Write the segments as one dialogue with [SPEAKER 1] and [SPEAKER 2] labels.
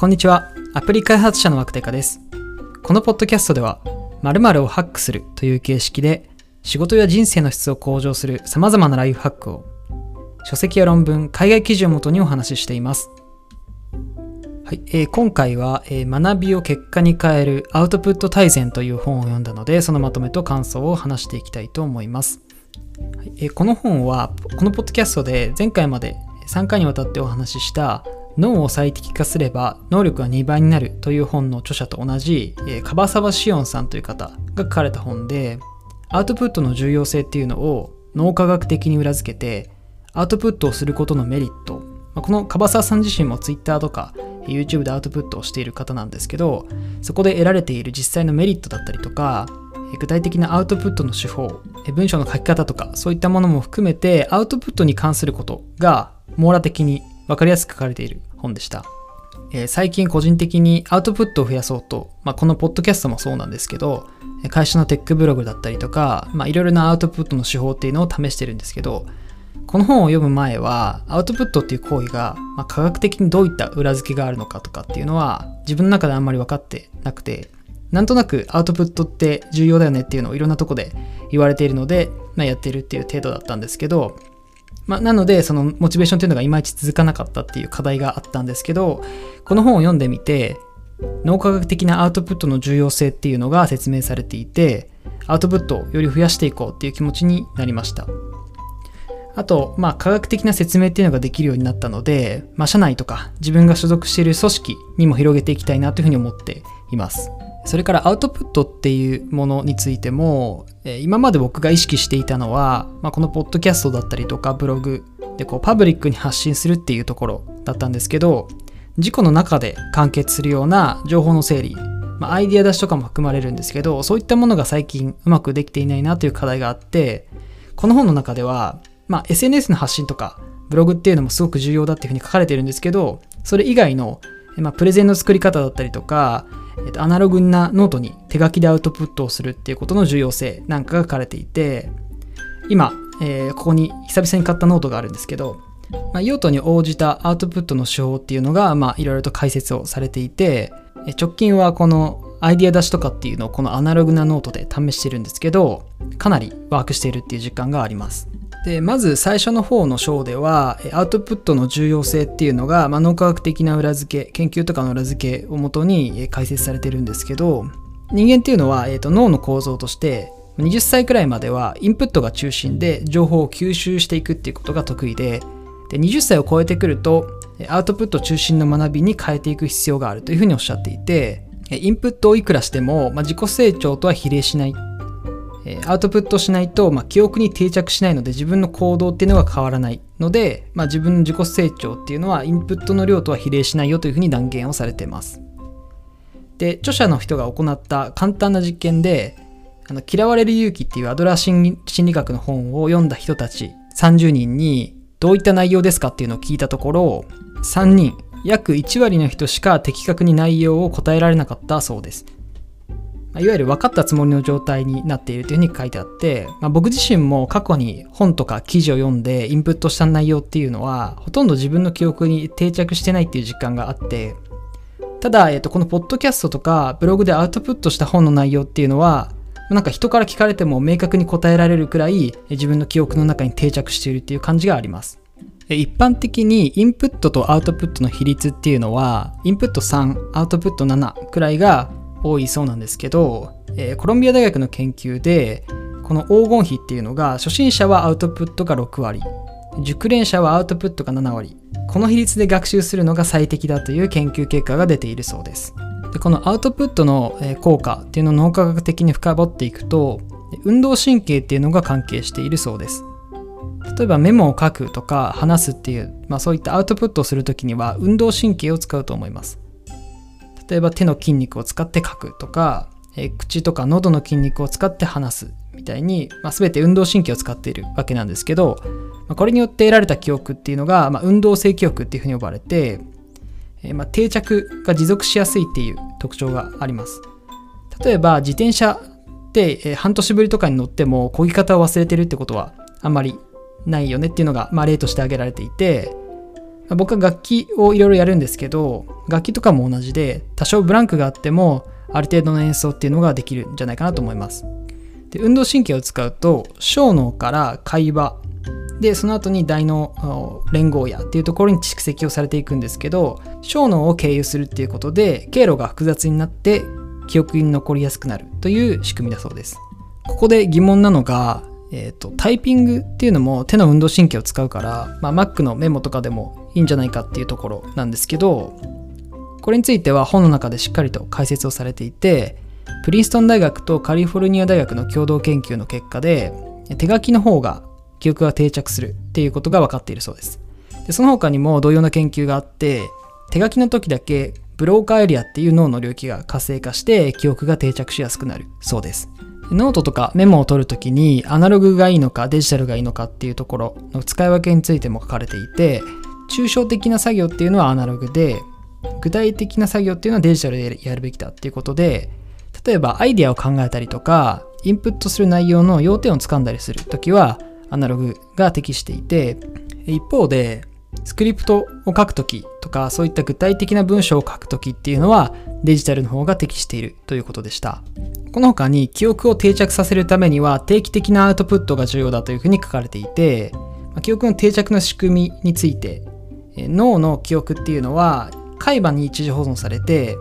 [SPEAKER 1] こんにちは。アプリ開発者の枠テカです。このポッドキャストでは、〇〇をハックするという形式で、仕事や人生の質を向上する様々なライフハックを、書籍や論文、海外記事をもとにお話ししています。はい、えー今回は、えー学びを結果に変えるアウトプット大全という本を読んだので、そのまとめと感想を話していきたいと思います。はいえーこの本は、このポッドキャストで前回まで3回にわたってお話しした脳を最適化すれば能力が2倍になるという本の著者と同じ、えー、樺沢志音さんという方が書かれた本でアウトプットの重要性っていうのを脳科学的に裏付けてアウトプットをすることのメリット、まあこの樺沢さん自身も Twitter とか YouTube でアウトプットをしている方なんですけどそこで得られている実際のメリットだったりとか具体的なアウトプットの手法文章の書き方とかそういったものも含めてアウトプットに関することが網羅的に分かりやすく書かれている。本でした、えー最近個人的にアウトプットを増やそうと、まあ、このポッドキャストもそうなんですけど会社のテックブログだったりとか、まあ、いろいろなアウトプットの手法っていうのを試してるんですけどこの本を読む前はアウトプットっていう行為が、まあ、科学的にどういった裏付けがあるのかとかっていうのは自分の中であんまり分かってなくてなんとなくアウトプットって重要だよねっていうのをいろんなとこで言われているので、まあ、やってるっていう程度だったんですけど、まあ、なのでそのモチベーションっていうのがいまいち続かなかったっていう課題があったんですけどこの本を読んでみて脳科学的なアウトプットの重要性っていうのが説明されていてアウトプットをより増やしていこうっていう気持ちになりましたあと、まあ、科学的な説明っていうのができるようになったので、まあ、社内とか自分が所属している組織にも広げていきたいなというふうに思っています。それからアウトプットっていうものについても、え今まで僕が意識していたのは、まあ、このポッドキャストだったりとかブログでこうパブリックに発信するっていうところだったんですけど、自己の中で完結するような情報の整理、まあ、アイデア出しとかも含まれるんですけど、そういったものが最近うまくできていないなという課題があって、この本の中では、まあ、SNS の発信とかブログっていうのもすごく重要だっていうふうに書かれてるんですけどそれ以外の、まあ、プレゼンの作り方だったりとか、えっと、アナログなノートに手書きでアウトプットをするっていうことの重要性なんかが書かれていて今、えーここに久々に買ったノートがあるんですけど、まあ、用途に応じたアウトプットの手法っていうのが、まあ、いろいろと解説をされていて直近はこのアイディア出しとかっていうのをこのアナログなノートで試してるんですけどかなりワークしているっていう実感があります。でまず最初の方の章ではアウトプットの重要性っていうのが、まあ、脳科学的な裏付け研究とかの裏付けをもとに解説されてるんですけど人間っていうのは、えーと脳の構造として20歳くらいまではインプットが中心で情報を吸収していくっていうことが得意でで20歳を超えてくるとアウトプット中心の学びに変えていく必要があるというふうにおっしゃっていてインプットをいくらしても、まあ、自己成長とは比例しないえアウトプットしないと、まあ、記憶に定着しないので自分の行動っていうのが変わらないので、まあ、自分の自己成長っていうのはインプットの量とは比例しないよというふうに断言をされています。で著者の人が行った簡単な実験で「あの嫌われる勇気」っていうアドラー心理学の本を読んだ人たち30人にどういった内容ですかっていうのを聞いたところ3人約1割の人しか的確に内容を答えられなかったそうです。いわゆる分かったつもりの状態になっているというふうに書いてあって、まあ、僕自身も過去に本とか記事を読んでインプットした内容っていうのはほとんど自分の記憶に定着してないっていう実感があってただ、えっと、このポッドキャストとかブログでアウトプットした本の内容っていうのはなんか人から聞かれても明確に答えられるくらい自分の記憶の中に定着しているっていう感じがあります。一般的にインプットとアウトプットの比率っていうのはインプット3アウトプット7くらいが多いそうなんですけど、えーコロンビア大学の研究でこの黄金比っていうのが初心者はアウトプットが6割熟練者はアウトプットが7割この比率で学習するのが最適だという研究結果が出ているそうです。でこのアウトプットの効果っていうのを脳科学的に深掘っていくと運動神経っていうのが関係しているそうです。例えばメモを書くとか話すっていう、まあ、そういったアウトプットをするときには運動神経を使うと思います。例えば手の筋肉を使って書くとか、えー口とか喉の筋肉を使って話すみたいに、まあ、全て運動神経を使っているわけなんですけど、まあ、これによって得られた記憶っていうのが、まあ、運動性記憶っていうふうに呼ばれて、えーまあ、定着が持続しやすいっていう特徴があります。例えば自転車って、えー半年ぶりとかに乗っても漕ぎ方を忘れてるってことはあんまりないよねっていうのが、まあ、例として挙げられていて僕は楽器をいろいろやるんですけど楽器とかも同じで多少ブランクがあってもある程度の演奏っていうのができるんじゃないかなと思います。で運動神経を使うと小脳から海馬でその後に大脳連合野っていうところに蓄積をされていくんですけど小脳を経由するっていうことで経路が複雑になって記憶に残りやすくなるという仕組みだそうです。ここで疑問なのがえーと、タイピングっていうのも手の運動神経を使うから、まあ、Mac のメモとかでもいいんじゃないかっていうところなんですけどこれについては本の中でしっかりと解説をされていてプリンストン大学とカリフォルニア大学の共同研究の結果で手書きの方が記憶が定着するっていうことが分かっているそうです。でその他にも同様な研究があって手書きの時だけブローカーエリアっていう脳の領域が活性化して記憶が定着しやすくなるそうです。ノートとかメモを取るときにアナログがいいのかデジタルがいいのかっていうところの使い分けについても書かれていて抽象的な作業っていうのはアナログで具体的な作業っていうのはデジタルでやるべきだっていうことで例えばアイデアを考えたりとかインプットする内容の要点をつかんだりするときはアナログが適していて一方でスクリプトを書くときとかそういった具体的な文章を書くときっていうのはデジタルの方が適しているということでした。この他に記憶を定着させるためには定期的なアウトプットが重要だというふうに書かれていて記憶の定着の仕組みについて脳の記憶っていうのは海馬に一時保存されて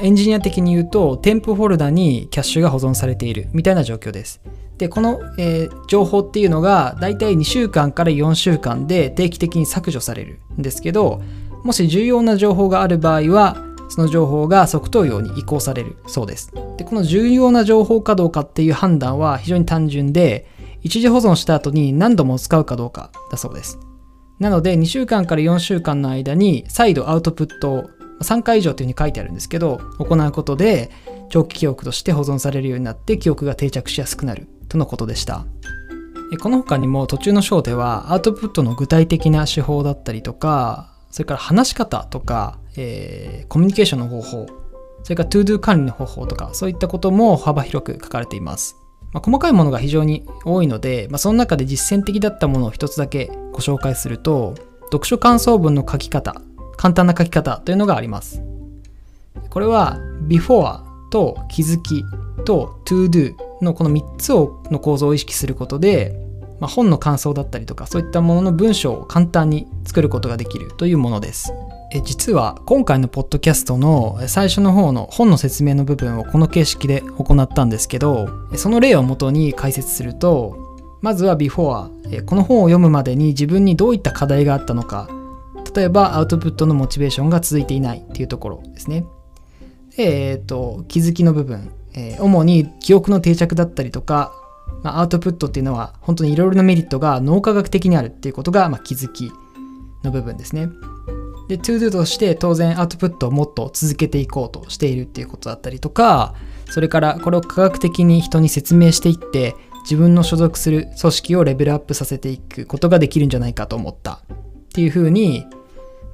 [SPEAKER 1] エンジニア的に言うと添付フォルダにキャッシュが保存されているみたいな状況です。でこの、えー、情報っていうのがだいたい2週間から4週間で定期的に削除されるんですけどもし重要な情報がある場合はその情報が即答用に移行されるそうです。でこの重要な情報かどうかっていう判断は非常に単純で一時保存した後に何度も使うかどうかだそうです。なので2週間から4週間の間に再度アウトプットを3回以上というふうに書いてあるんですけど行うことで長期記憶として保存されるようになって記憶が定着しやすくなるとのことでした。この他にも途中の章ではアウトプットの具体的な手法だったりとかそれから話し方とか、えー、コミュニケーションの方法それから ToDo 管理の方法とかそういったことも幅広く書かれています。まあ、細かいものが非常に多いので、まあ、その中で実践的だったものを一つだけご紹介すると読書感想文の書き方簡単な書き方というのがあります。これは before と気づきと to do のこの3つをの構造を意識することで、まあ、本の感想だったりとかそういったものの文章を簡単に作ることができるというものです。え実は今回のポッドキャストの最初の方の本の説明の部分をこの形式で行ったんですけどその例をもとに解説するとまずは before この本を読むまでに自分にどういった課題があったのか例えばアウトプットのモチベーションが続いていないっていうところですね。で、えーと、気づきの部分、えー、主に記憶の定着だったりとか、まあ、アウトプットっていうのは本当にいろいろなメリットが脳科学的にあるっていうことが、まあ、気づきの部分ですね。で、 ToDo として当然アウトプットをもっと続けていこうとしているっていうことだったりとか、それからこれを科学的に人に説明していって、自分の所属する組織をレベルアップさせていくことができるんじゃないかと思ったっていうふうに、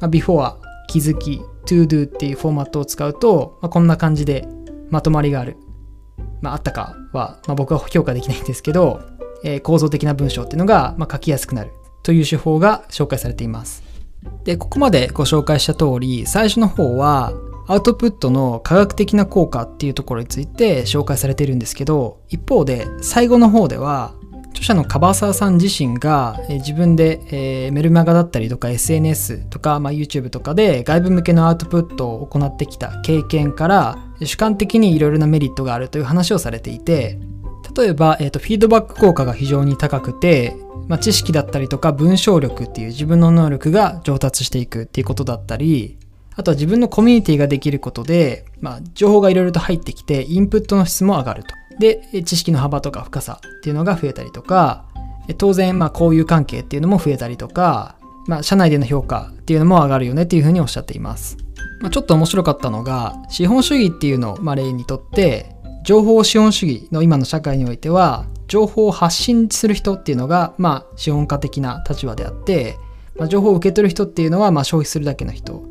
[SPEAKER 1] まあ、before 気づき to do っていうフォーマットを使うと、まあ、こんな感じでまとまりがある、まあ、あったかは、まあ、僕は評価できないんですけど、えー、構造的な文章っていうのが、ま、書きやすくなる。という手法が紹介されています。で、ここまでご紹介した通り、最初の方はアウトプットの科学的な効果っていうところについて紹介されているんですけど、一方で最後の方では、著者の樺沢さん自身が自分で、えー、メルマガだったりとか SNS とか、まあ、YouTube とかで外部向けのアウトプットを行ってきた経験から主観的にいろいろなメリットがあるという話をされていて例えば、えーと、フィードバック効果が非常に高くてまあ、知識だったりとか文章力っていう自分の能力が上達していくっていうことだったり、あとは自分のコミュニティができることで、まあ、情報がいろいろと入ってきて、インプットの質も上がると。で、知識の幅とか深さっていうのが増えたりとか、当然、まあ、交友関係っていうのも増えたりとか、まあ、社内での評価っていうのも上がるよねっていうふうにおっしゃっています。まあ、ちょっと面白かったのが、資本主義っていうのを、まあ、例にとって、情報資本主義の今の社会においては、情報を発信する人っていうのが、まあ、資本家的な立場であって、まあ、情報を受け取る人っていうのは、まあ、消費するだけの人。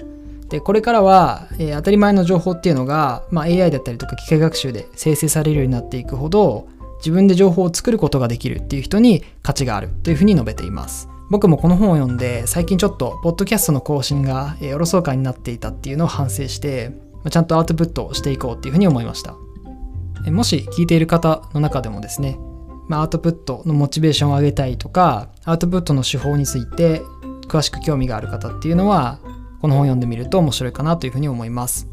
[SPEAKER 1] で、これからは、えー、当たり前の情報っていうのが、まあ、AI だったりとか機械学習で生成されるようになっていくほど、自分で情報を作ることができるっていう人に価値があるというふうに述べています。僕もこの本を読んで最近ちょっとポッドキャストの更新がおろそかになっていたっていうのを反省してちゃんとアウトプットをしていこうっていうふうに思いましたもし聞いている方の中でもですねアウトプットのモチベーションを上げたいとかアウトプットの手法について詳しく興味がある方っていうのはこの本を読んでみると面白いかなというふうに思います。